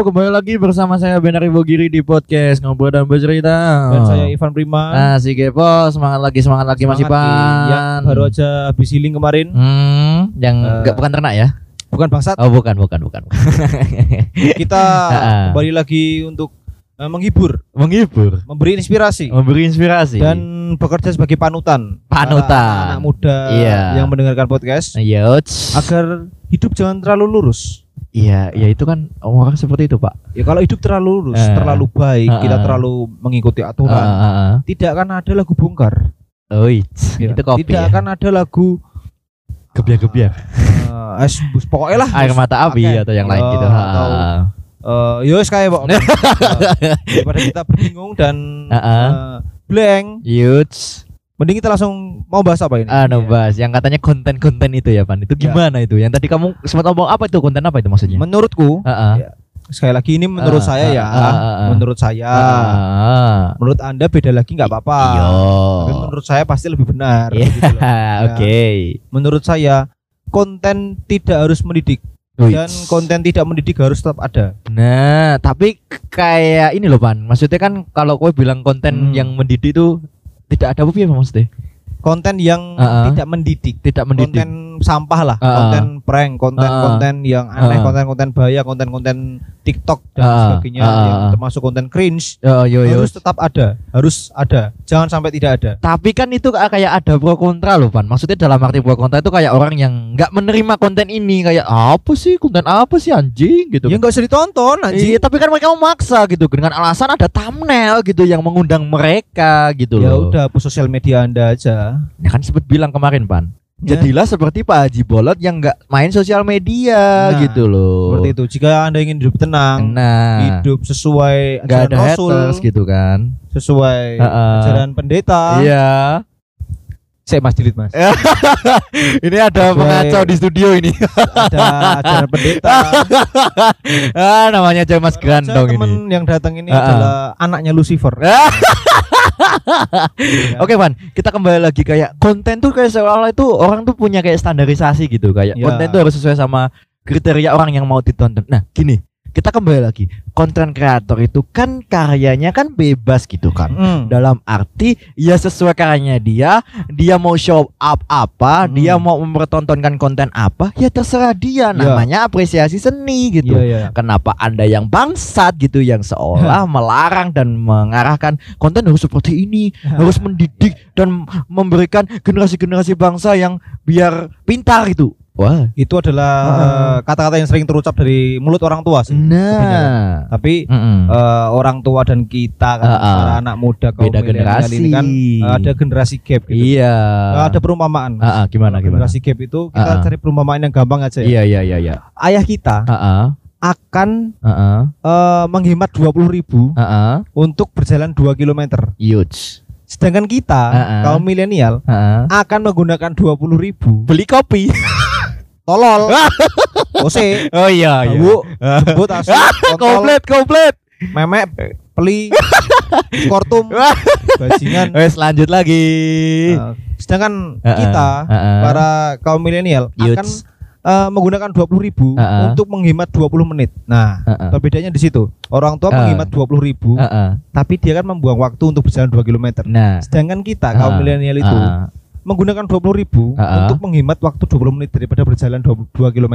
Kembali lagi bersama saya Benar Ibu Giri di podcast Ngobrol dan Bercerita. Dan saya Ivan Prima. Ah, si Kepo, semangat lagi, semangat lagi Mas Semangat Ipan. nih, Yang baru aja habis healing kemarin. Hmm, yang Eh, enggak bukan ternak ya? Bukan bangsat. Oh, bukan, bukan, bukan. Kita Ah. kembali lagi untuk eh, menghibur, Menghibur, memberi inspirasi memberi inspirasi. dan bekerja sebagai panutan. Panutan. Anak muda Iya. yang mendengarkan podcast Yuts. agar hidup jangan terlalu lurus. Iya, ya itu kan orang seperti itu, Pak. Ya kalau hidup terlalu lurus, Eh. terlalu baik, Ah, kita ah. terlalu mengikuti aturan, ah, ah. tidak akan ada lagu bongkar. Oh, it's. Ya. itu kopi. Tidak ya. akan ada lagu gebiar-gebiar. eh, es bus pokoknya lah Air mata api Oke. atau yang lain Ya, gitu. atau eh yos kayak Pak. Eh, daripada kita bingung dan Ah, ah. eh, blank Yuts. Mending kita langsung mau bahas apa ini Anu Iya. bahas yang katanya konten-konten itu ya Pan. Itu Ya. gimana itu? Yang tadi kamu sempat ngomong apa itu konten apa itu maksudnya? menurutku Heeh. ya, sekali lagi ini menurut Ah, saya ah, ya ah, ah, ah. menurut saya Ah. menurut anda beda lagi nggak apa-apa Iya. tapi menurut saya pasti lebih benar Iya, gitu. Ya. oke. menurut saya konten tidak harus mendidik dan konten tidak mendidik harus tetap ada Nah, tapi kayak ini loh Pan. Maksudnya kan kalau kowe bilang konten Hmm. yang mendidik itu tidak ada apa ya maksudnya? Konten yang ah. tidak mendidik Tidak mendidik. konten sampah lah, Ah, ah. konten prank, konten-konten yang aneh, Ah. konten-konten bahaya, konten-konten TikTok dan Ah, sebagainya, ah, yang termasuk konten cringe Oh, yo yo. harus tetap ada, harus ada, jangan sampai tidak ada. Tapi kan itu kayak ada pro kontra loh Pan. Maksudnya dalam arti pro kontra itu kayak orang yang nggak menerima konten ini kayak apa sih konten apa sih anjing gitu. Ya nggak usah ditonton Iya, anjing. tapi kan mereka memaksa gitu dengan alasan ada thumbnail gitu yang mengundang mereka gitu Ya loh. udah, hapus sosial media anda aja. Ya kan sempat bilang kemarin Pan. Ya. Jadilah seperti Pak Haji Bolot yang nggak main sosial media Nah, gitu loh. Seperti itu. Jika anda ingin hidup tenang, Nah, hidup sesuai ajaran ada Rasul, haters gitu kan. sesuai Heeh. ajaran pendeta. Iya. Saya mas delete mas. ini ada Sesuai- pengacau di studio ini. ada ajaran pendeta. ah, namanya aja Mas Gandong temen ini. yang datang ini Ah, ah. adalah anaknya Lucifer. Ya. Oke Pan, kita kembali lagi kayak konten tuh kayak seolah-olah itu orang tuh punya kayak standarisasi gitu kayak Ya. konten tuh harus sesuai sama kriteria orang yang mau ditonton. Nah, gini, kita kembali lagi. Konten kreator itu kan karyanya kan bebas gitu kan. Mm. Dalam arti ya sesuai karyanya dia, dia mau show up apa, Hmm. dia mau mempertontonkan konten apa, ya terserah dia. Ya. Namanya apresiasi seni gitu. Iya, iya. Kenapa Anda yang bangsat gitu yang seolah melarang dan mengarahkan konten harus seperti ini, harus mendidik dan memberikan generasi-generasi bangsa yang biar pintar gitu. Wah. Itu adalah Ah. eh, kata-kata yang sering terucap dari mulut orang tua sih. Nah. Tapi Mm-mm. eh, orang tua dan kita kan ah. para anak muda kaum Beda generasi. ini kan eh, ada generasi gap gitu. Iya. Eh, ada perumpamaan. Ah, ah, gimana gimana? Generasi gap itu kita Ah, ah. cari perumpamaan yang gampang aja ya. Iya iya iya iya. Ayah kita Heeh. akan Heeh. eh, menghemat 20.000 ribu Heeh. untuk berjalan 2 km. Huge. Sedangkan kita Ah, ah. kaum milenial Heeh. akan menggunakan 20.000 ribu Beli kopi. tolol. Ose, Oh iya iya. Bu, jemput asu, komplit komplit. memek, peli, skortum, bajingan. Wes lanjut lagi. Nah, sedangkan Heeh, kita heeh. para kaum milenial akan eh, menggunakan 20.000 ribu Heeh. untuk menghemat 20 menit. Nah, Heeh. perbedaannya di situ. Orang tua Heeh. menghemat 20.000 ribu, Heeh. tapi dia kan membuang waktu untuk berjalan 2 km. Nah. Sedangkan kita kaum Heeh. milenial itu Heeh. Menggunakan 20.000 ribu Heeh. untuk menghemat waktu 20 menit daripada berjalan 2, km.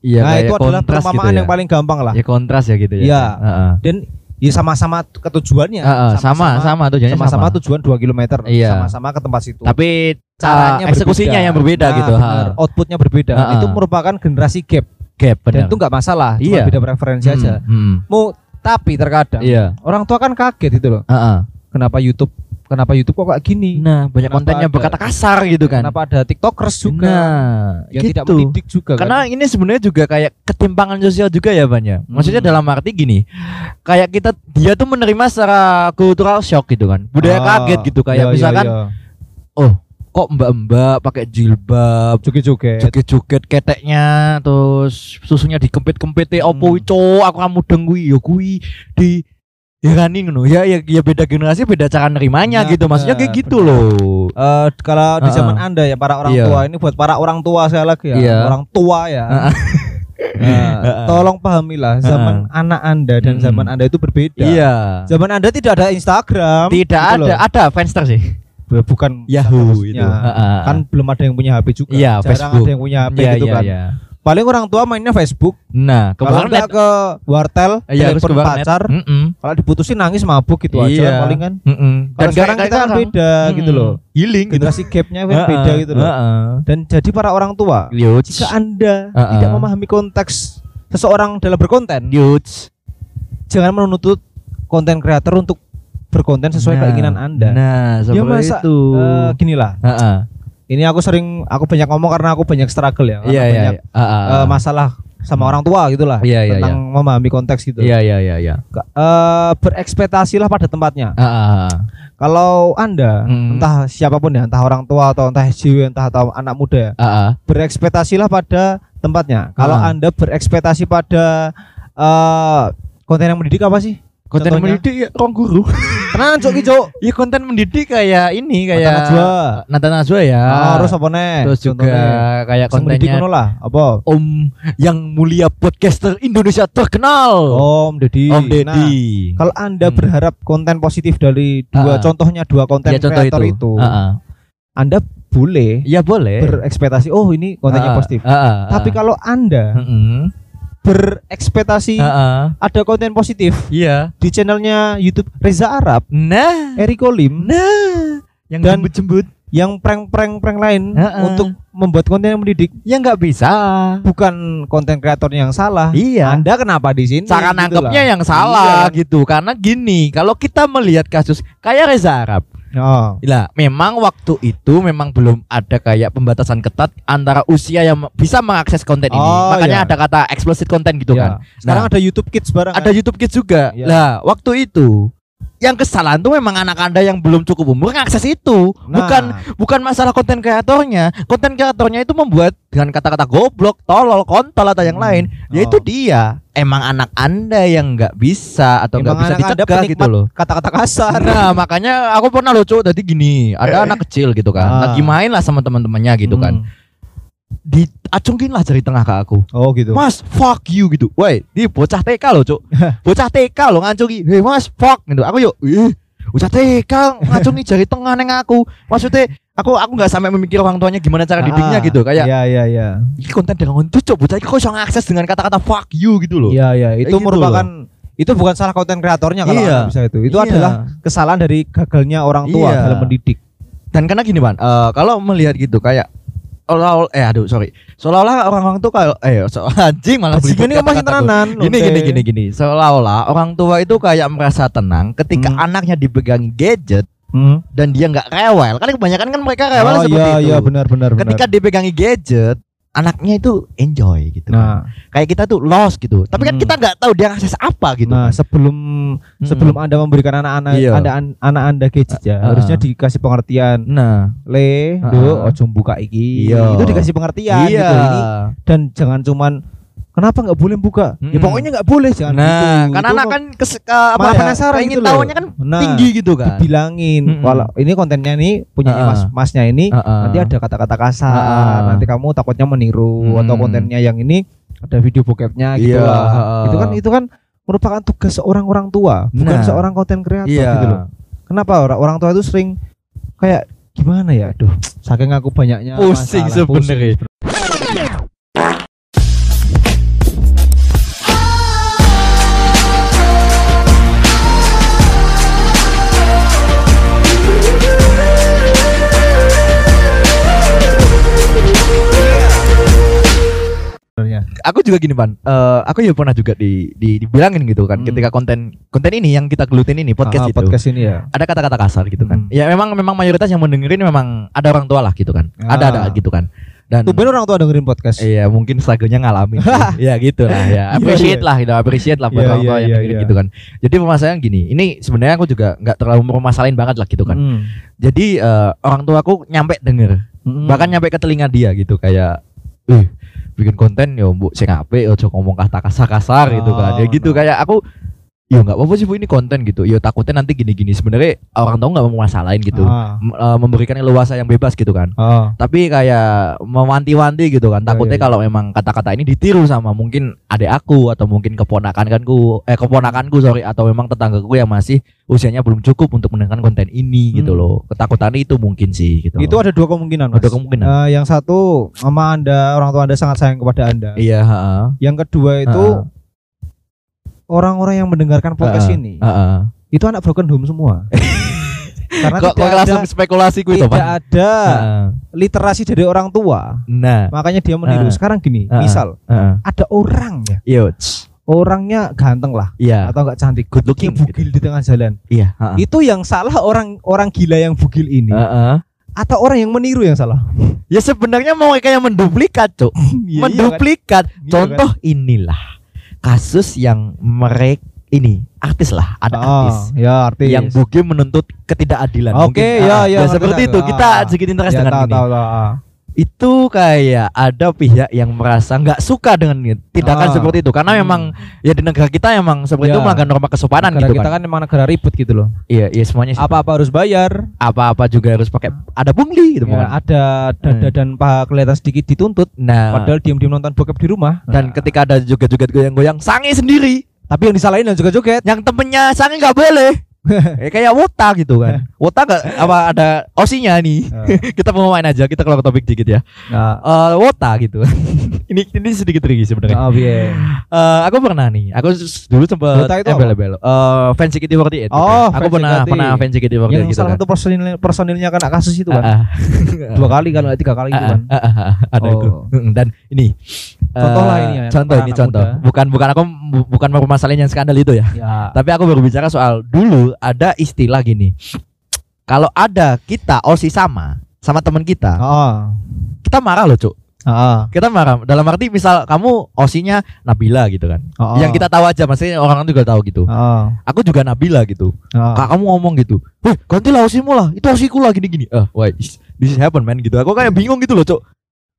Iya nah, itu adalah perumpamaan gitu ya. yang paling gampang lah. Ya kontras ya gitu ya. Iya. Heeh. Dan ya sama-sama ketujuannya. Heeh, sama sama tujuannya sama-sama sama. tujuan 2 km. Iya. Sama-sama ke tempat situ. Tapi caranya ah, eksekusinya yang berbeda Nah, gitu. benar. Outputnya berbeda. Ha-ha. Itu merupakan generasi gap. Gap Dan benar. itu nggak masalah. Cuma Iya. beda preferensi aja. Hmm, hmm. Mau tapi terkadang Iya. orang tua kan kaget itu loh. Heeh. Kenapa YouTube kenapa YouTube kok kayak gini? Nah, banyak Kenapa kontennya ada- berkata kasar gitu kan. Kenapa ada TikTokers juga Nah, yang gitu. tidak mendidik juga kan? Karena ini sebenarnya juga kayak ketimpangan sosial juga ya banyak. Maksudnya Hmm. dalam arti gini, kayak kita dia tuh menerima secara cultural shock gitu kan. Budaya Ah, kaget gitu kayak iya, iya, misalkan iya. oh kok mbak-mbak pakai jilbab joget-joget. joget-joget keteknya terus susunya dikempit-kempit Hmm. opo cowok aku kamu deng kuwi ya kuwi di ya kan ini ngono ya ya ya beda generasi beda cara nerimanya Benar, gitu maksudnya kayak gitu benar. loh Eh, kalau di zaman anda ya para orang Iya. tua ini buat para orang tua saya lagi ya Iya. orang tua ya Ah, Nah, tolong pahamilah zaman anak Anda dan Mm-mm. zaman Anda itu berbeda. Iya. Zaman Anda tidak ada Instagram. Tidak gitu loh. ada, ada Friendster sih. Bukan Yahoo itu. Heeh. Kan belum ada yang punya HP juga. Iya, Jarang Facebook. ada yang punya HP Iya, gitu iya, kan. iya. Paling orang tua mainnya Facebook. Nah, Kalau kemarin enggak ke wartel, Iya, harus telepon ke pacar. Mm-mm. Kalau diputusin nangis mabuk gitu aja Iya. paling kan. Mm-mm. Kalau sekarang kayak kita kan beda gitu Mm-mm. loh. Healing gitu. Generasi gapnya kan beda gitu loh. heeh. Dan jadi para orang tua, Yuts. jika Anda tidak memahami konteks seseorang dalam berkonten, Yuts. jangan menuntut konten kreator untuk berkonten sesuai Nah, keinginan Anda. Nah, Ya seperti masa itu. eh, gini lah. Heeh. Ini aku sering aku banyak ngomong karena aku banyak struggle ya. Iya, iya. banyak iya. Heeh. eh, masalah sama orang tua gitulah Iya, iya, tentang memahami konteks gitu. Iya, iya, iya, iya. Ke- eh, berekspektasilah pada tempatnya. Heeh. Kalau Anda Hmm. entah siapa pun ya, entah orang tua atau entah SJW, entah atau anak muda ya, Heeh. berekspektasilah pada tempatnya. Kalau Ah. Anda berekspektasi pada eh konten yang mendidik apa sih? Konten Contohnya? mendidik ya orang guru. Tenan cok cok. Iya konten mendidik kayak ini kayak Mata Najwa. Nata Najwa ya. Ah, terus apa nih? Terus juga kayak Sing mendidik kontennya lah, apa? Om yang mulia podcaster Indonesia terkenal. Om Deddy. Om Nah, Deddy. kalau Anda Hmm. berharap konten positif dari dua Ah. contohnya dua konten contoh kreator itu, itu. Heeh. Anda boleh Iya boleh. berekspektasi oh ini kontennya Heeh, positif. heeh, Tapi heeh. kalau Anda Heeh. Berekspektasi Heeh. ada konten positif Iya. di channelnya YouTube Reza Arab, Nah, Eriko Lim nah, yang Dan- jembut-jembut yang prank-prank prank lain Heeh. untuk membuat konten yang mendidik ya nggak bisa. bukan konten kreatornya yang salah. Iya. Anda kenapa di sini? Cara Gitu nangkepnya lah. yang salah Iya. gitu. Karena gini, kalau kita melihat kasus kayak Reza Arab, Oh. lah memang waktu itu memang belum ada kayak pembatasan ketat antara usia yang bisa mengakses konten ini. Oh, Makanya iya. ada kata explicit content gitu Ya. kan. Sekarang Nah. ada YouTube Kids barang. Ada YouTube Kids juga. Iya. Lah, waktu itu yang kesalahan tuh memang anak Anda yang belum cukup umur ngakses itu. Nah. Bukan bukan masalah konten kreatornya. Konten kreatornya itu membuat dengan kata-kata goblok, tolol, kontol atau yang Hmm. lain. Yaitu Oh. dia. Emang anak Anda yang nggak bisa atau nggak bisa dicegah gitu loh. kata-kata kasar. Nah, makanya aku pernah lucu tadi gini, ada anak kecil gitu kan, Ah. lagi main lah sama teman-temannya gitu kan. Diacungin lah jari tengah ke aku. Oh gitu. Mas, fuck you gitu. Woi, di bocah TK loh, Cuk. bocah TK loh ngacungi. Hei, Mas, fuck gitu. Aku yuk, ih, bocah TK ngacungi jari tengah neng aku. Maksudnya aku aku nggak sampai memikir orang tuanya gimana cara didiknya Ah, gitu. Kayak Iya iya iya. ini konten dengan itu Cuk. Bocah kok iso ngakses dengan kata-kata fuck you gitu loh. Iya iya, itu gitu merupakan itu bukan salah konten kreatornya kalau Iya. Bisa itu. Itu Iya. adalah kesalahan dari gagalnya orang tua Iya. dalam mendidik. Dan karena gini, Ban, eh, kalau melihat gitu kayak seolah eh aduh sorry seolah-olah orang-orang tuh kalau eh so, anjing malah belibet ini masih tenanan. gini gini gini gini seolah-olah orang tua itu kayak merasa tenang ketika Hmm. anaknya dipegang gadget Hmm. dan dia nggak rewel kan kebanyakan kan mereka rewel Oh seperti iya itu iya benar benar ketika benar. dipegangi gadget anaknya itu enjoy gitu kan. Nah, kayak kita tuh lost gitu tapi kan Hmm. kita nggak tahu dia ngakses apa gitu nah kan. sebelum Hmm. sebelum Anda memberikan anak-anak Iya. Anda anak Anda gadget ya, Ah. harusnya dikasih pengertian. nah Le, Ah. do, ojo buka iki. Iya. Itu dikasih pengertian iya gitu. Ini dan jangan cuman kenapa nggak boleh buka? Ya Mm-mm. pokoknya nggak boleh jangan nah gitu. karena anak kan kes, ke- apa malah ya, penasaran ingin gitu tahunya kan Nah, tinggi gitu kan dibilangin Mm-mm. kalau ini kontennya nih punya Ah. mas masnya ini Heeh. nanti ada kata-kata kasar Ah. nanti kamu takutnya meniru Mm. atau kontennya yang ini ada video bokepnya gitu Iya, lah heeh. itu kan itu kan merupakan tugas seorang orang tua bukan Nah. seorang konten kreator iya gitu loh kenapa orang orang tua itu sering kayak gimana ya aduh saking aku banyaknya pusing sebenarnya sebenarnya. aku juga gini pan Eh, aku ya pernah juga di, di dibilangin gitu kan Hmm. ketika konten konten ini yang kita gelutin ini podcast Ah, itu podcast ini ya ada kata-kata kasar gitu kan Hmm. ya memang memang mayoritas yang mendengerin memang ada orang tua lah gitu kan Ah. ada ada gitu kan dan Tumben orang tua dengerin podcast Iya mungkin struggle-nya ngalamin. Ya gitu lah ya Iya, Appreciate iya. lah gitu Appreciate lah buat Iya, orang tua iya, yang iya, dengerin iya. gitu kan Jadi permasalahan gini Ini sebenarnya aku juga nggak terlalu permasalahin banget lah gitu kan Hmm. Jadi eh, orang tua aku nyampe denger Hmm. Bahkan nyampe ke telinga dia gitu Kayak Eh bikin konten ya mbok sing apik ojo ngomong kata kasar-kasar gitu kan. Ya Oh, gitu no. kayak aku ya nggak apa-apa sih bu ini konten gitu ya takutnya nanti gini-gini sebenarnya orang tahu nggak mau masalahin gitu Ah. Eh, memberikan leluasa yang bebas gitu kan Ah. tapi kayak mewanti-wanti gitu kan Ya, takutnya ya, ya. kalau memang kata-kata ini ditiru sama mungkin adik aku atau mungkin keponakanku eh keponakanku sorry atau memang tetanggaku yang masih usianya belum cukup untuk mendengarkan konten ini gitu Hmm. loh ketakutannya itu mungkin sih gitu Itu loh. ada dua kemungkinan, Mas. Ada kemungkinan. Eh, yang satu, mama Anda, orang tua Anda sangat sayang kepada Anda. iya heeh. Yang kedua itu Heeh. Orang-orang yang mendengarkan podcast Heeh. ini Heeh. itu anak broken home semua. Karena kok kok tidak ada, langsung spekulasi ku itu tidak Pak? ada Heeh. literasi dari orang tua. nah Makanya dia meniru. Heeh. Sekarang gini, Heeh. misal heeh. ada orang ya, Yo, tss. orangnya ganteng lah iya atau enggak cantik, good looking bugil di tengah jalan. iya heeh. Itu yang salah orang orang gila yang bugil ini Heeh. atau orang yang meniru yang salah? ya sebenarnya mau kayak menduplikat cuk Iya, menduplikat. Iya, Contoh inilah kasus yang mereka ini artis lah, ada artis ya artis. yang bugi menuntut ketidakadilan. Oke, Mungkin, ya, ah, ya, ya ngerti, seperti itu. Kita Ah, sedikit interest ya, dengan tahu, ini. tahu, tahu, ah. Itu kayak ada pihak yang merasa nggak suka dengan tindakan Ah. seperti itu karena Hmm. memang ya di negara kita emang seperti itu Ya. melanggar norma kesopanan Negara gitu kita kan. kan memang negara ribut gitu loh. Iya, iya semuanya. Apa-apa harus bayar. apa-apa juga harus pakai ada pungli gitu Ya, bukan? ada dada dan paha kelihatan sedikit dituntut. Nah, Padahal diam-diam nonton bokep di rumah. dan Nah, ketika ada joget-joget goyang-goyang sange sendiri tapi yang disalahin dan juga joget. yang temennya sange nggak boleh eh, kayak wota gitu kan. Wota nggak apa ada osinya nih kita mau main aja kita keluar topik dikit ya. Nah, Eh wota gitu. Ini ini sedikit tricky sebenarnya. Oh, iya. Eh, aku pernah nih aku dulu sempat embel-embel eh fans CKT48 gitu. Oh, aku fans pernah pernah fans CKT48 yang gitu salah kan. satu personil personilnya kena kasus itu kan. Ah, ah. Dua kali kan, tiga kali gitu Ah, kan. ah, ah, ah, ada Oh. itu dan ini Contoh eh, lah ini ya, contoh ini contoh muda. bukan bukan aku bu- bukan permasalahan yang skandal itu ya Ya. Tapi aku baru bicara soal dulu ada istilah gini. Kalau ada kita osi sama sama teman kita, Oh. kita marah loh, Cuk. Ah. Kita marah. Dalam arti misal kamu osinya Nabila gitu kan. Oh. Yang kita tahu aja, maksudnya orang juga tahu gitu. Oh. Aku juga Nabila gitu. Oh. Kak kamu ngomong gitu. Weh, gantilah osimu lah. Itu osiku lah gini-gini. Eh, why is- this is happen man gitu. Aku kayak bingung gitu loh, Cuk.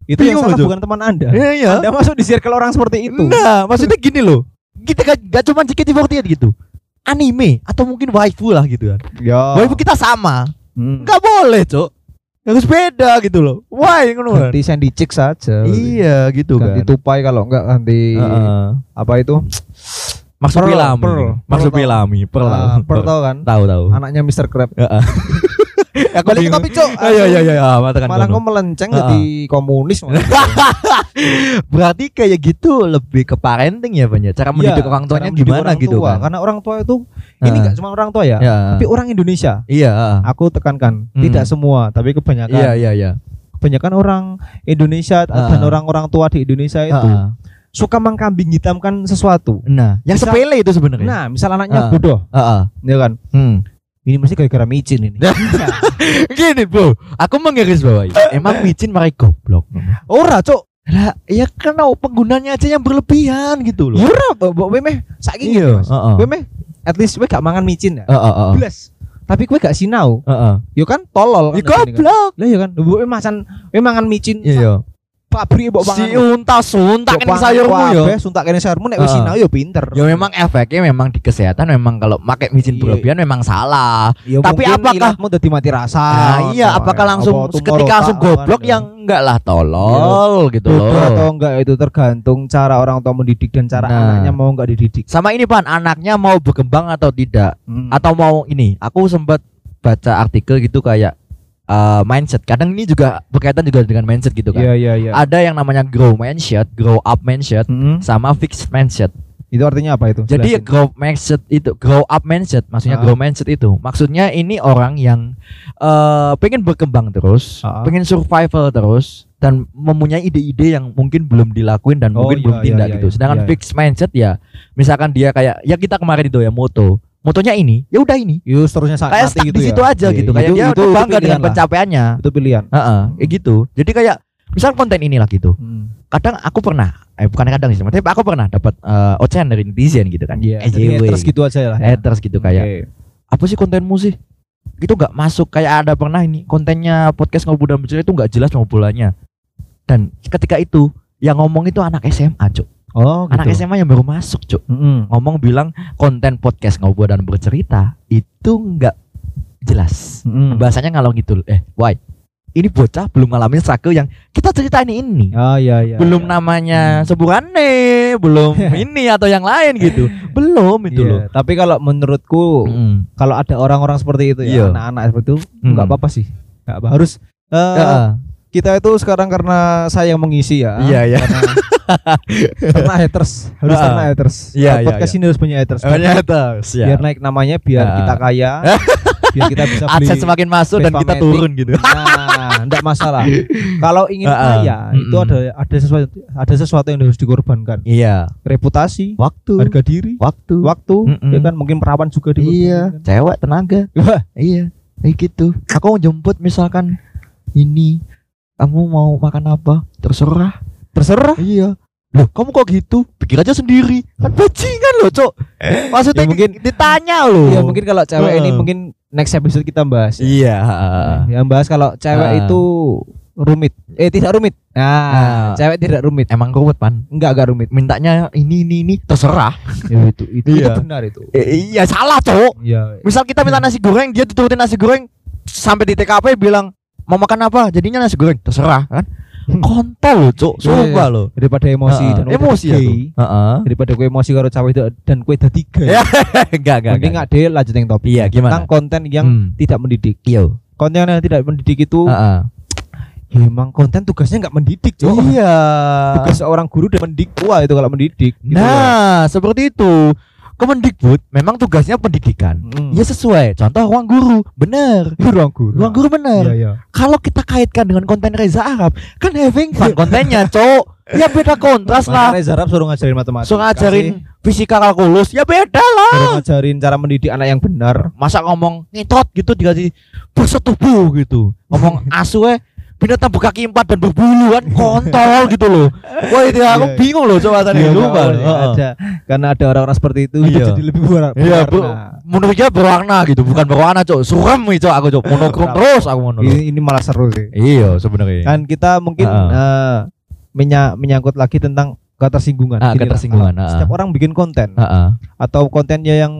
Itu yang Bingung salah itu. bukan teman Anda. Iya, iya. Anda masuk di circle orang seperti itu. Nah, maksudnya gini loh. Kita gak, gak cuma JKT48 gitu. Anime atau mungkin waifu lah gitu kan. Ya. Waifu kita sama. Hmm. Nggak boleh, Cok. Harus beda gitu loh. Why ngono kan? ganti sandy chick saja. Iya, gitu ganti kan. tupai kalau enggak ganti Heeh. apa itu? Marsupilami. Pearl, Pearl. Marsupilami, Pearl. Ah, Pearl tahu kan? Tahu tahu. Anaknya Mr. Crab. Heeh. Aku Balik ke bingung. topik, Cok. Ah, Iya iya iya, ah, matakan Malah kau melenceng Ah. jadi komunis. Berarti kayak gitu lebih ke parenting ya, Bang ya. Cara mendidik Iya, orang tuanya gimana orang gitu tua. kan. Karena orang tua itu ini enggak cuma orang tua ya, Ya. tapi orang Indonesia. Iya. Aku tekankan, Hmm. tidak semua, tapi kebanyakan. Iya iya iya. Kebanyakan orang Indonesia Ah. dan orang-orang tua di Indonesia itu Ah. suka mengkambing hitamkan sesuatu. Nah, yang Misal- sepele itu sebenarnya. Nah, misal anaknya Ah. bodoh, Heeh. ya kan? Hmm. Ini mesti gara-gara micin ini. Gini, Bro. Aku menggaris bawahi. Emang micin mereka goblok. Ora, Cuk. Lah, ya karena penggunanya aja yang berlebihan gitu loh. Ora, mbok meh saiki Iya, Mas. heeh. Kowe meh at least kowe gak mangan micin ya. Heeh, heeh. Tapi kowe gak sinau. Heeh. Yo kan tolol Ya kan. jadinya kan. goblok. Lah ya kan, mbok macan kowe mangan micin. Iya. Pabrik mbok Si mangan. unta suntak pangan sayurmu kabeh, suntak kene sayurmu nek wis Heeh. sinau yo pinter. Ya memang efeknya memang di kesehatan memang kalau pakai micin Iya. berlebihan memang salah. Ya Tapi mungkin apakah- ilatmu dadi mati rasa? Nah, iya Apa apakah ya, langsung ketika langsung otak, goblok kan, yang enggak lah tolol gitu bodoh atau loh. enggak itu tergantung cara orang tua mendidik dan cara Nah. anaknya mau enggak dididik. Sama ini Pan, anaknya mau berkembang atau tidak Hmm. atau mau ini. Aku sempat baca artikel gitu kayak eh, mindset. Kadang ini juga berkaitan juga dengan mindset gitu kan. Iya iya iya. Ada yang namanya grow mindset, grow up mindset, Mm-mm. sama fixed mindset. Itu artinya apa itu? Jadi Jelasin. grow mindset itu grow up mindset, maksudnya Ah. grow mindset itu, maksudnya ini orang yang eh pengen berkembang terus, Ah. pengen survival terus dan mempunyai ide-ide yang mungkin belum dilakuin dan Oh, mungkin iya, belum iya, tindak iya, gitu. Sedangkan Iya, iya. fixed mindset ya, misalkan dia kayak ya kita kemarin itu ya moto, motonya ini, ya udah ini. Yo seterusnya Kayak stuck gitu di ya. situ aja Iya, gitu. itu- Kayak dia itu- udah itu bangga dengan lah. pencapaiannya. Itu pilihan. Heeh, kayak gitu. Jadi kayak misal konten inilah gitu. Hmm. Kadang aku pernah, eh bukan kadang sih, tapi aku pernah dapat eh, ocehan dari netizen gitu kan. Iya. Eh, JW. terus gitu aja lah. ya. haters gitu kayak Oke. apa sih kontenmu sih itu nggak masuk kayak ada pernah ini kontennya podcast ngobrol dan bercerita itu nggak jelas ngobrolannya dan ketika itu yang ngomong itu anak SMA cuk Oh, Anak SMA yang baru masuk, Cuk. Mm-mm. Ngomong bilang konten podcast ngobrol dan bercerita itu enggak jelas. Mm-mm. Bahasanya ngalor gitu. Eh, why? Ini bocah belum ngalamin struggle yang kita ceritain ini. Oh iya iya. belum iya. namanya Hmm. seburane, belum ini atau yang lain gitu. Belum itu Iya, loh. Tapi kalau menurutku Mm. kalau ada orang-orang seperti itu Iya. ya, anak-anak seperti itu Hmm. nggak apa-apa sih. Nggak apa harus eh, Heeh. kita itu sekarang karena saya yang mengisi ya. Iya, iya. Karena, karena haters, harus Heeh. karena haters. Iya, iya, Podcast iya. ini harus punya haters. Ternyata, Biar naik namanya, biar Heeh. kita kaya, biar kita bisa beli. adsense semakin masuk dan kita Matic. turun gitu. Nah, enggak masalah. Kalau ingin Heeh. kaya, itu Mm-mm. ada ada sesuatu ada sesuatu yang harus dikorbankan. Iya. Reputasi, Waktu. harga diri, Waktu. waktu, Mm-mm. ya kan mungkin perawan juga Iya. dikorbankan. Cewek tenaga. Wah, Iya. Kayak gitu. Aku mau jemput misalkan ini kamu mau makan apa? Terserah. Terserah. Iya. Loh, kamu kok gitu? Pikir aja sendiri. Kan bajingan loh, Cok. Maksudnya Ya, mungkin- ditanya loh. Ya mungkin kalau cewek ini Heeh. mungkin next episode kita bahas. ya. Iya. Yang bahas kalau cewek Ah. itu rumit. Eh tidak rumit. Nah, Ah. cewek tidak rumit. Emang ruwet, Pan. Enggak agak rumit. Mintanya ini ini ini terserah. Ya, itu itu, Iya. itu benar itu. Eh, iya, salah, Cok. Iya. Misal kita minta nasi goreng, dia diturutin nasi goreng sampai di TKP bilang mau makan apa? Jadinya nasi goreng, terserah kan? Kontol loh, Cok. Iya, iya. Coba loh. Daripada emosi Heeh, dan emosi gay, Heeh. daripada gue emosi karo cewek itu dan kue dadi gay. Ya, enggak, enggak. Mending nggak deh lanjut yang topik. Iya, gimana? Tentang konten yang Hmm. tidak mendidik. Iya. Konten yang tidak mendidik itu Heeh. ya emang konten tugasnya nggak mendidik, Cok. Iya. Tugas seorang guru dan mendidik tua itu kalau mendidik. gitu loh. Nah, seperti itu. Kemendikbud memang tugasnya pendidikan. Mm. Ya sesuai. Contoh ruang guru, bener. ruang guru. Ruang guru bener. Iya, iya. Kalau kita kaitkan dengan konten Reza Arab, kan having fun kontennya, cok. Ya beda kontras lah. Makanya Zarab suruh ngajarin matematika. So ngajarin fisika kalkulus, ya beda lah. suruh ngajarin cara mendidik anak yang benar. Masa ngomong ngitot gitu dikasih bersetubuh gitu. Ngomong asu eh binatang berkaki empat dan berbulu kan kontol gitu loh. Wah itu aku Iya, iya. bingung loh coba tadi Iya, lupa. Ada karena ada orang-orang seperti itu Iya. jadi lebih berwarna. Iya, bu, menurutnya berwarna gitu, bukan berwarna, Cok. Suram itu aku, Cok. Monokrom terus aku ngono. Ini, ini malah seru sih. Iya, sebenarnya. Kan kita mungkin Heeh. eh, menya- menyangkut lagi tentang ketersinggungan. Ah, ketersinggungan, kalau ah. Setiap orang bikin konten Heeh. atau kontennya yang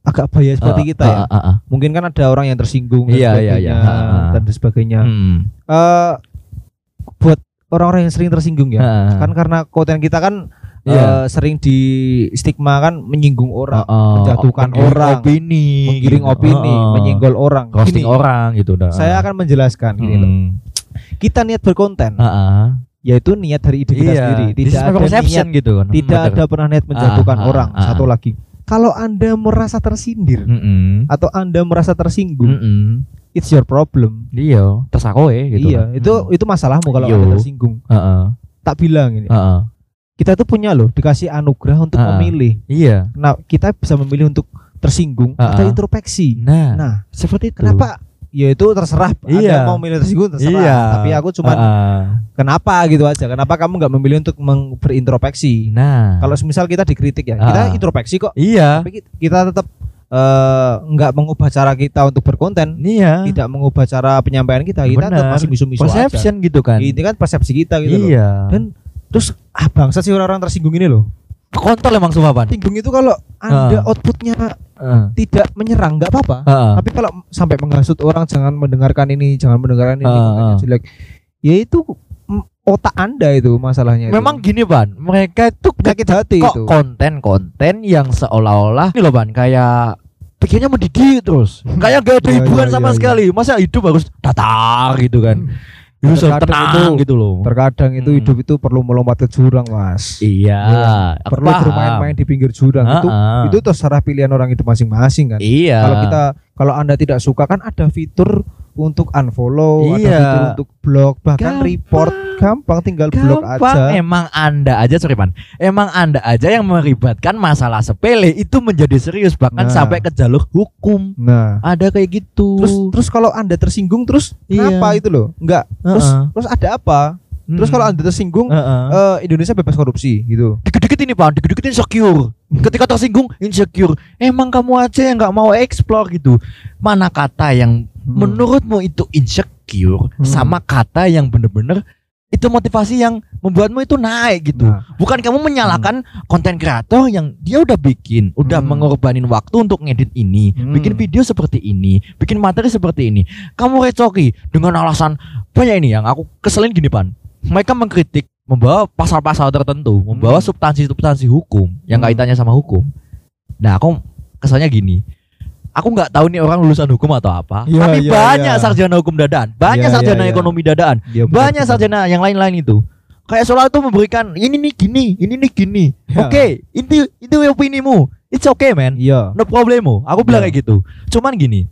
agak bahaya seperti Heeh, kita ya. heeh, heeh. Mungkin kan ada orang yang tersinggung dan Iya, iya, sebagainya, iya. Heeh. dan sebagainya. Hmm. Eh, buat orang-orang yang sering tersinggung ya. Heeh. Kan karena konten kita kan Iya. eh, sering di stigma kan menyinggung orang, Heeh. menjatuhkan Menggiring orang, opini, menggiring gitu. opini, Heeh. menyinggol orang. roasting Gini, orang gitu dah. Saya akan menjelaskan loh. Hmm. Kita niat berkonten, Heeh. yaitu niat dari ide kita Iya, sendiri. Tidak ada niat, gitu kan. tidak ada pernah niat menjatuhkan Ah, ah, orang. ah, Satu ah. lagi, kalau anda merasa tersindir Mm-mm. atau anda merasa tersinggung, Mm-mm. it's your problem. Iya, terus aku gitu. iya, kan. itu itu masalahmu kalau anda tersinggung. Heeh. Tak bilang ini, Heeh. kita tuh punya loh dikasih anugerah untuk Ah, ah. memilih. Iya. Nah, kita bisa memilih untuk tersinggung Ah, atau ah. introspeksi. Nah, Nah, seperti itu. kenapa? Ya itu terserah. Iya. Anda mau milih tersinggung terserah. Iya. Tapi aku cuman Heeh. kenapa gitu aja? Kenapa kamu nggak memilih untuk berintrospeksi? Nah. Kalau misal kita dikritik ya, Ah. kita introspeksi kok. iya. Tapi ki- kita tetap eh, nggak mengubah cara kita untuk berkonten, Iya. tidak mengubah cara penyampaian kita. Kita tetap Benar. masih misu-misu aja. Perception gitu kan. Ini kan persepsi kita gitu loh. Iya. Dan terus ah bangsa sih orang-orang tersinggung ini loh. Kontol emang sumpah pan. Tersinggung itu kalau anda Ah. outputnya Heeh. tidak menyerang nggak apa-apa. Heeh. Tapi kalau sampai menghasut orang jangan mendengarkan ini, jangan mendengarkan ini, ah. jelek. Ya itu otak Anda itu masalahnya. itu. Memang gini ban, mereka itu penyakit hati kok itu. konten-konten yang seolah-olah ini loh ban kayak pikirnya mendidik terus kayak gak ada hiburan iya, sama iya, iya. sekali masa hidup harus datar gitu kan Hidup Terkadang tenang itu- gitu loh Terkadang itu Hmm. hidup itu perlu melompat ke jurang, Mas. iya aku perlu bermain-main di pinggir jurang. Itu Ah, ah. itu terserah pilihan orang itu masing-masing kan. iya Kalau kita kalau Anda tidak suka kan ada fitur untuk unfollow, ada Iya. fitur untuk blog, bahkan Gampang. report gampang tinggal blog Gampang, aja. emang anda aja sorry pan, emang anda aja yang meribatkan masalah sepele itu menjadi serius bahkan Nah. sampai ke jalur hukum. Nah, Ada kayak gitu. terus terus kalau Anda tersinggung terus Iya. kenapa itu loh? Enggak. Terus Heeh. terus ada apa? Terus kalau Anda tersinggung Heeh. eh, Indonesia bebas korupsi gitu. dikit-dikit ini pak, dikit-dikit insecure. Ketika tersinggung insecure. Emang kamu aja yang nggak mau explore gitu. Mana kata yang Hmm. menurutmu itu insecure Hmm. sama kata yang bener-bener itu motivasi yang membuatmu itu naik gitu. Nah. Bukan kamu menyalahkan konten kreator yang dia udah bikin, udah Hmm. mengorbanin waktu untuk ngedit ini, Hmm. bikin video seperti ini, bikin materi seperti ini. Kamu recoki dengan alasan banyak ini yang aku keselin gini pan. Mereka mengkritik membawa pasal-pasal tertentu, membawa Hmm. substansi-substansi hukum yang Hmm. kaitannya sama hukum. Nah, aku kesannya gini. Aku nggak tahu nih orang lulusan hukum atau apa, Iya, tapi iya, banyak iya. sarjana hukum dadaan, banyak iya, sarjana iya. ekonomi dadaan, benar, banyak sarjana yang lain-lain itu. Kayak soal itu memberikan ini nih gini, ini nih gini. Ya. Oke, itu itu opinimu. It's okay, man. Iya. No problemo. Aku bilang Ya. kayak gitu. Cuman gini.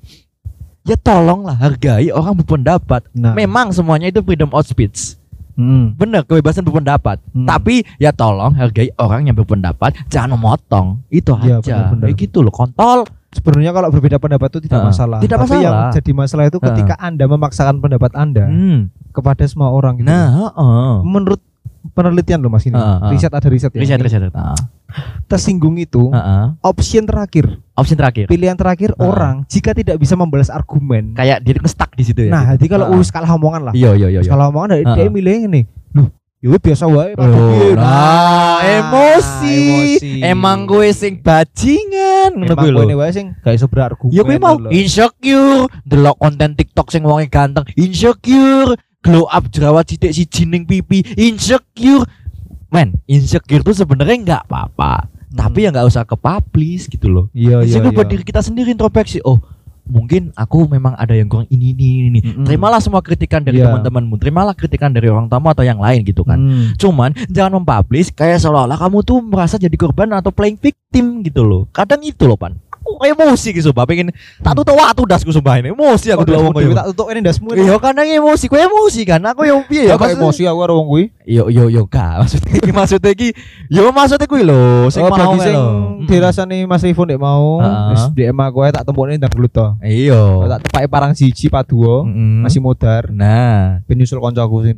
Ya tolonglah hargai orang berpendapat. Nah. Memang semuanya itu freedom of speech. Hmm. Bener, kebebasan berpendapat. Hmm. Tapi ya tolong hargai orang yang berpendapat, jangan memotong. Itu Iya, aja. benar-benar. Kayak gitu loh, kontol. Sebenarnya kalau berbeda pendapat itu tidak Heeh. masalah. Tidak Tapi yang masalah. jadi masalah itu ketika Anda memaksakan pendapat Anda Hmm. kepada semua orang gitu. Nah, heeh. menurut penelitian loh Mas ini. Heeh, heeh. Riset ada riset ya. Riset, Ini riset. Heeh. Tersinggung itu Heeh. option terakhir, Opsi terakhir. pilihan terakhir Heeh. orang jika tidak bisa membalas argumen. Kayak dia stuck di situ ya. Nah, jadi kalau Heeh. wis kalah omongan lah. Iya, iya, iya. iya. Kalah omongan dia, Heeh. dia milih ini. Loh, ya wis biasa wae Oh, nah, emosi. emosi. Emang gue sing bajingan ngono Emang kuwi lho. kowe wae sing gak iso berargumen. Ya gue mau lho. insecure, delok konten TikTok sing wonge ganteng, insecure, glow up jerawat sithik si jining pipi, insecure. Men, insecure tuh sebenarnya nggak apa-apa, Hmm. tapi ya nggak usah ke publish gitu loh. Iya, iya, Insecure buat iya. diri kita sendiri introspeksi. Oh, mungkin aku memang ada yang kurang ini ini ini. Mm-mm. Terimalah semua kritikan dari Iya. teman-temanmu, terimalah kritikan dari orang tamu atau yang lain gitu kan. Hmm. Cuman jangan mempublish kayak seolah-olah kamu tuh merasa jadi korban atau playing victim gitu loh. Kadang itu loh pan. Aku emosi gitu sumpah pengen tak tuh waktu dasku sumpah ini emosi aku dulu ngomong tak tutuk ini dasmu. Iya kadang emosi, gue emosi kan. Aku yang piye Ya emosi aku karo wong kuwi. Yo yo yo kak maksudnya iki maksudnya iki yo maksudnya kuwi lho sing Oh, mau sing dirasani Mas Rifo ndek mau, wis DM aku ae tak tempukne ndang gelut to. Iya. Tak tepake parang siji paduo, masih modar. Nah, Ben nyusul koncoku sing.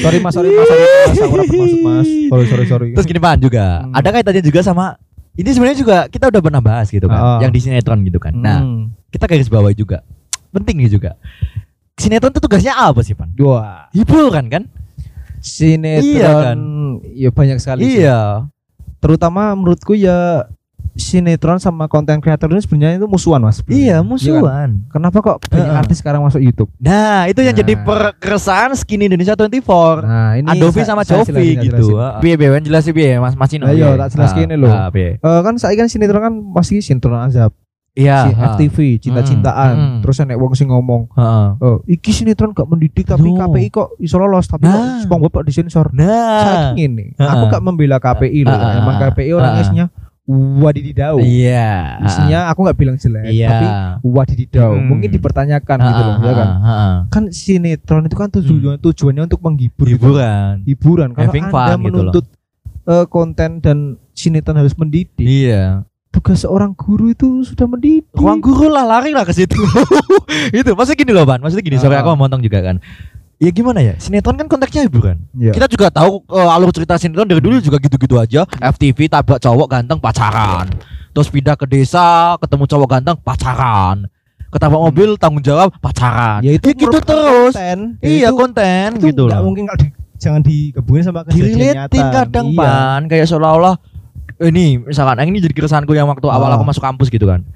sorry Mas, sorry Mas, sorry Mas, aku bermaksud Mas. Sorry, sorry, sorry. terus gini pan juga. Hmm. Ada kaitannya juga sama ini sebenarnya juga kita udah pernah bahas gitu kan, Ah. yang di sinetron gitu kan. Nah, Hmm. kita garis bawahi juga. Penting nih juga. Sinetron itu tugasnya apa sih, Pan? Dua. Hiburan kan? Sinetron Iya kan? ya banyak sekali sih. Iya. Terutama menurutku ya sinetron sama konten kreator ini sebenarnya itu musuhan Mas. sebenarnya. Iya, kan? musuhan. Kenapa kok banyak artis sekarang masuk YouTube? Nah, itu yang Nah. jadi perkeresahan skin Indonesia 24. Nah, ini Adobe sa- sama Jovi gitu. Ah. Piye piye jelasin piye Mas Mas Cino. Lah, iya, tak jelas gini lho. ah? Eh, kan saya kan sinetron kan masih sinetron azab, Iya. si. FTV, cinta-cintaan. Hmm, hmm. Terus enek wong sing ngomong, Heeh. "Oh, iki sinetron gak mendidik tapi No. KPI kok iso lolos tapi Nah. kok SpongeBob disensor." Nah. Saya ngene, aku gak membela KPI loh. Emang KPI orangnya wadididau. Iya. Isinya aku gak bilang jelek, Iya. tapi wadididau. Hmm. Mungkin dipertanyakan gitu loh, ya kan. Heeh. Kan sinetron itu kan tujuan tujuannya untuk menghibur. gitu. Hiburan. Hiburan. Kalau Having Anda fun gitu loh. menuntut eh, konten dan sinetron harus mendidik, Iya. tugas seorang guru itu sudah mendidik. Ruang guru lah lari lah ke situ. itu maksudnya gini loh, Ban. Maksudnya gini, sorry Ah. aku mau juga kan. Ya gimana ya? Sinetron kan konteksnya hiburan. Iya. Kita juga tahu eh, alur cerita sinetron dari dulu juga gitu-gitu aja. FTV tabrak cowok ganteng pacaran. Terus pindah ke desa, ketemu cowok ganteng pacaran. Ketabrak mobil tanggung jawab pacaran. Ya itu gitu merupakan terus. konten. Ya Iya itu- konten itu gitu loh. mungkin kalau di- jangan digabungin sama kejadian nyata. kadang Iya. pan kayak seolah-olah ini misalkan ini jadi keresahanku yang waktu awal Ah. aku masuk kampus gitu kan.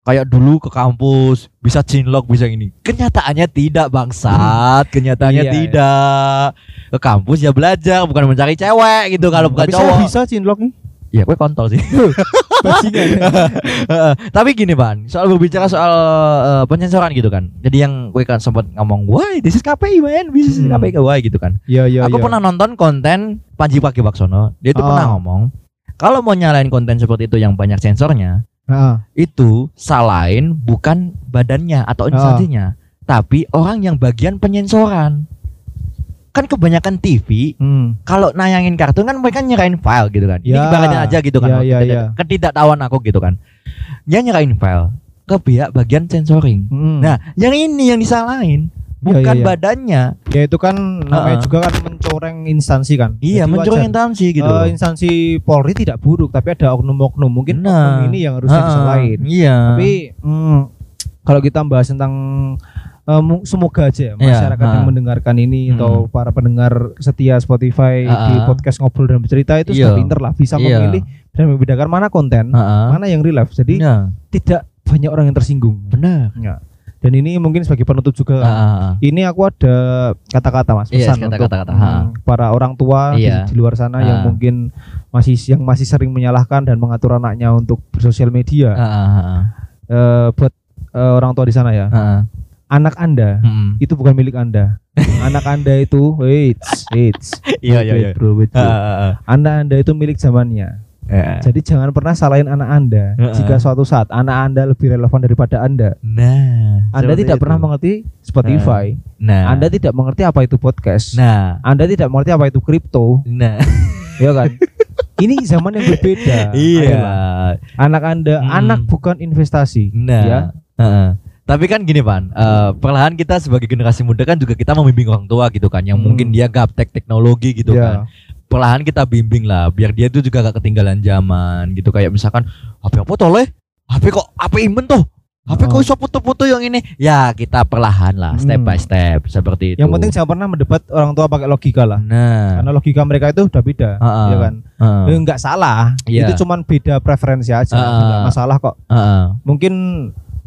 Kayak dulu ke kampus bisa cinlok bisa ini. Kenyataannya tidak bangsat, kenyataannya Iya, iya. tidak. Ke kampus ya belajar bukan mencari cewek gitu kalau bukan Tapi cowok. saya bisa cinlok nih. Ya gue kontol sih. Heeh. Tapi gini Pan, soal berbicara soal eh, penyensoran gitu kan. Jadi yang gue kan sempat ngomong, why this is KPI man, this is Hmm. KPI why gitu kan. Iya iya. Aku iya. pernah nonton konten Panji Pragiwaksono. Dia itu Ah. pernah ngomong, kalau mau nyalain konten seperti itu yang banyak sensornya, Heeh. itu salahin bukan badannya atau instansinya, tapi orang yang bagian penyensoran. Kan kebanyakan TV Hmm. kalau nayangin kartun kan mereka nyerahin file gitu kan. Ini Ya. ibaratnya aja gitu kan. Ya, ya, ya. Ketidaktahuan aku gitu kan. Dia nyerahin file ke pihak bagian sensoring. Hmm. Nah, yang ini yang disalahin bukan Ya, ya, ya. badannya. ya itu kan namanya Heeh. juga kan mencoreng instansi kan. Iya, Jadi mencoreng wajar. instansi gitu. Loh. instansi Polri tidak buruk, tapi ada oknum-oknum mungkin Nah. oknum ini yang harus Heeh, disalahin. Iya. Tapi hmm, kalau kita bahas tentang mu- semoga aja ya, Iya, masyarakat yang ha. mendengarkan ini Hmm. atau para pendengar setia Spotify Ha, di podcast ngobrol dan bercerita itu Iya. sudah pinter lah bisa Iya. memilih dan membedakan mana konten, Heeh. mana yang real life. Jadi Nah, tidak banyak orang yang tersinggung. benar. Ya. Dan ini mungkin sebagai penutup juga. Heeh. Ini aku ada kata-kata mas Iya, pesan kata-kata, untuk ha. mm, para orang tua di- Iya. di, luar sana yang Ha. mungkin masih yang masih sering menyalahkan dan mengatur anaknya untuk bersosial media. Heeh, heeh. Eh, buat eh, orang tua di sana ya, Heeh. anak anda Mm. itu bukan milik anda. anak anda itu, wait, wait, Iya, iya, iya. bro, wait, bro. Heeh, heeh. Anak anda itu milik zamannya. Heeh. Jadi jangan pernah salahin anak anda Ha. jika suatu saat anak anda lebih relevan daripada anda. Nah, Anda tidak itu. pernah mengerti Spotify. Nah, Anda tidak mengerti apa itu podcast. nah, Anda tidak mengerti apa itu kripto, nah, ya kan? Ini zaman yang berbeda. iya. Ayolah. Anak Anda, Hmm. anak bukan investasi. Nah, Ya. heeh. Tapi kan gini Pan, eh, perlahan kita sebagai generasi muda kan juga kita membimbing orang tua gitu kan, yang Hmm. mungkin dia gaptek teknologi gitu Ya. kan. Perlahan kita bimbing lah, biar dia tuh juga gak ketinggalan zaman gitu. Kayak misalkan HP apa toleh? HP kok HP imen tuh? HP kok Oh. iso foto-foto yang ini? Ya kita perlahan lah, step Hmm. by step seperti itu. Yang penting jangan pernah mendebat orang tua pakai logika lah. nah, Karena logika mereka itu udah beda, Heeh. ya kan? heeh, Eh, Enggak salah. Iya. Itu cuman beda preferensi aja, Heeh. enggak masalah kok. heeh. Mungkin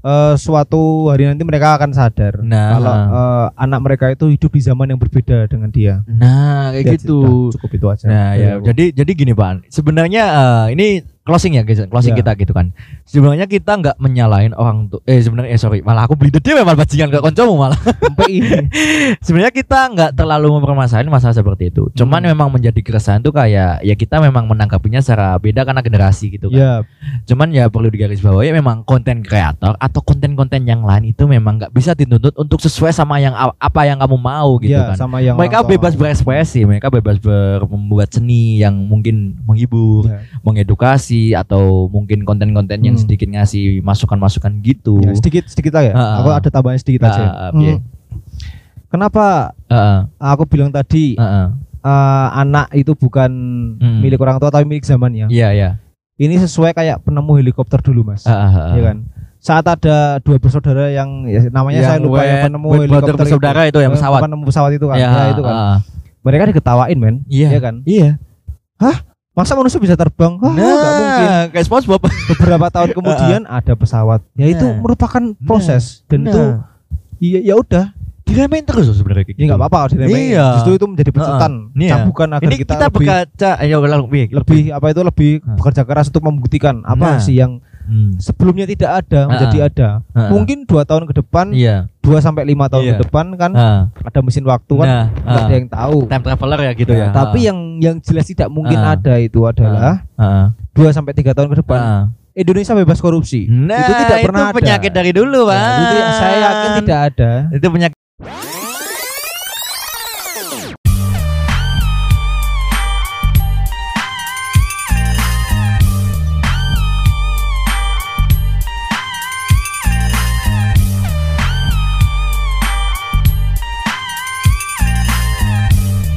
eh, suatu hari nanti mereka akan sadar Nah. kalau eh, anak mereka itu hidup di zaman yang berbeda dengan dia. Nah, kayak Ya, gitu. sudah, cukup itu aja. Nah ya, aku. jadi jadi gini Pak, sebenarnya eh, ini closing ya guys, closing Ya. kita gitu kan. Sebenarnya kita nggak menyalahin orang tuh, eh sebenarnya eh sorry, malah aku beli dia memang bajingan ke koncomu malah. sebenarnya kita nggak terlalu mempermasalahin masalah seperti itu. Cuman Hmm. memang menjadi keresahan tuh kayak ya kita memang menanggapinya secara beda karena generasi gitu kan. ya, Cuman ya perlu digarisbawahi memang konten kreator atau konten-konten yang lain itu memang nggak bisa dituntut untuk sesuai sama yang apa yang kamu mau gitu ya kan sama yang mereka bebas berekspresi, mereka bebas ber membuat seni yang mungkin menghibur, Ya. mengedukasi atau mungkin konten-konten yang Hmm. sedikit ngasih masukan-masukan gitu. Ya, sedikit sedikit aja. Ah, aku ada tambahan sedikit aja. Ah, Hmm. Kenapa Heeh, aku bilang tadi heeh. eh, anak itu bukan Hmm. milik orang tua tapi milik zamannya. Iya, iya. Ini sesuai kayak penemu helikopter dulu, Mas. Heeh, heeh. Ya kan? Saat ada dua bersaudara yang ya, namanya saya Yang lupa yang penemu helikopter bersaudara itu yang Eh, pesawat. Penemu pesawat itu kan. Iya, Ya, itu kan. heeh. Mereka diketawain, men. Iya. Ya kan? Iya. Masa manusia bisa terbang? Wah, nggak mungkin. Nah, kayak SpongeBob. Beberapa tahun kemudian ada pesawat. Ya itu Nah. merupakan proses dan itu Nah. iya ya udah diremehin terus loh sebenarnya kayak Ya nggak apa-apa kalau diremehin. Iya. Justru itu menjadi pecutan, Heeh. Iya. cambukan agar Ini kita, kita, lebih, berkaca ayo lalu Bi. lebih apa itu lebih Heeh. bekerja keras untuk membuktikan apa Nah. sih yang Hmm. sebelumnya tidak ada menjadi Heeh. ada. Heeh. Mungkin dua tahun ke depan, Iya. dua sampai lima tahun Iya. ke depan kan Heeh. ada mesin waktu kan Nah, heeh. ada yang tahu. time traveler ya gitu ya. Nah, Tapi yang yang jelas tidak mungkin Heeh. ada itu adalah Heeh. dua sampai tiga tahun ke depan Heeh. Indonesia bebas korupsi. Nah, itu tidak pernah ada. penyakit dari dulu, Pak. Nah, itu saya yakin tidak ada. Itu penyakit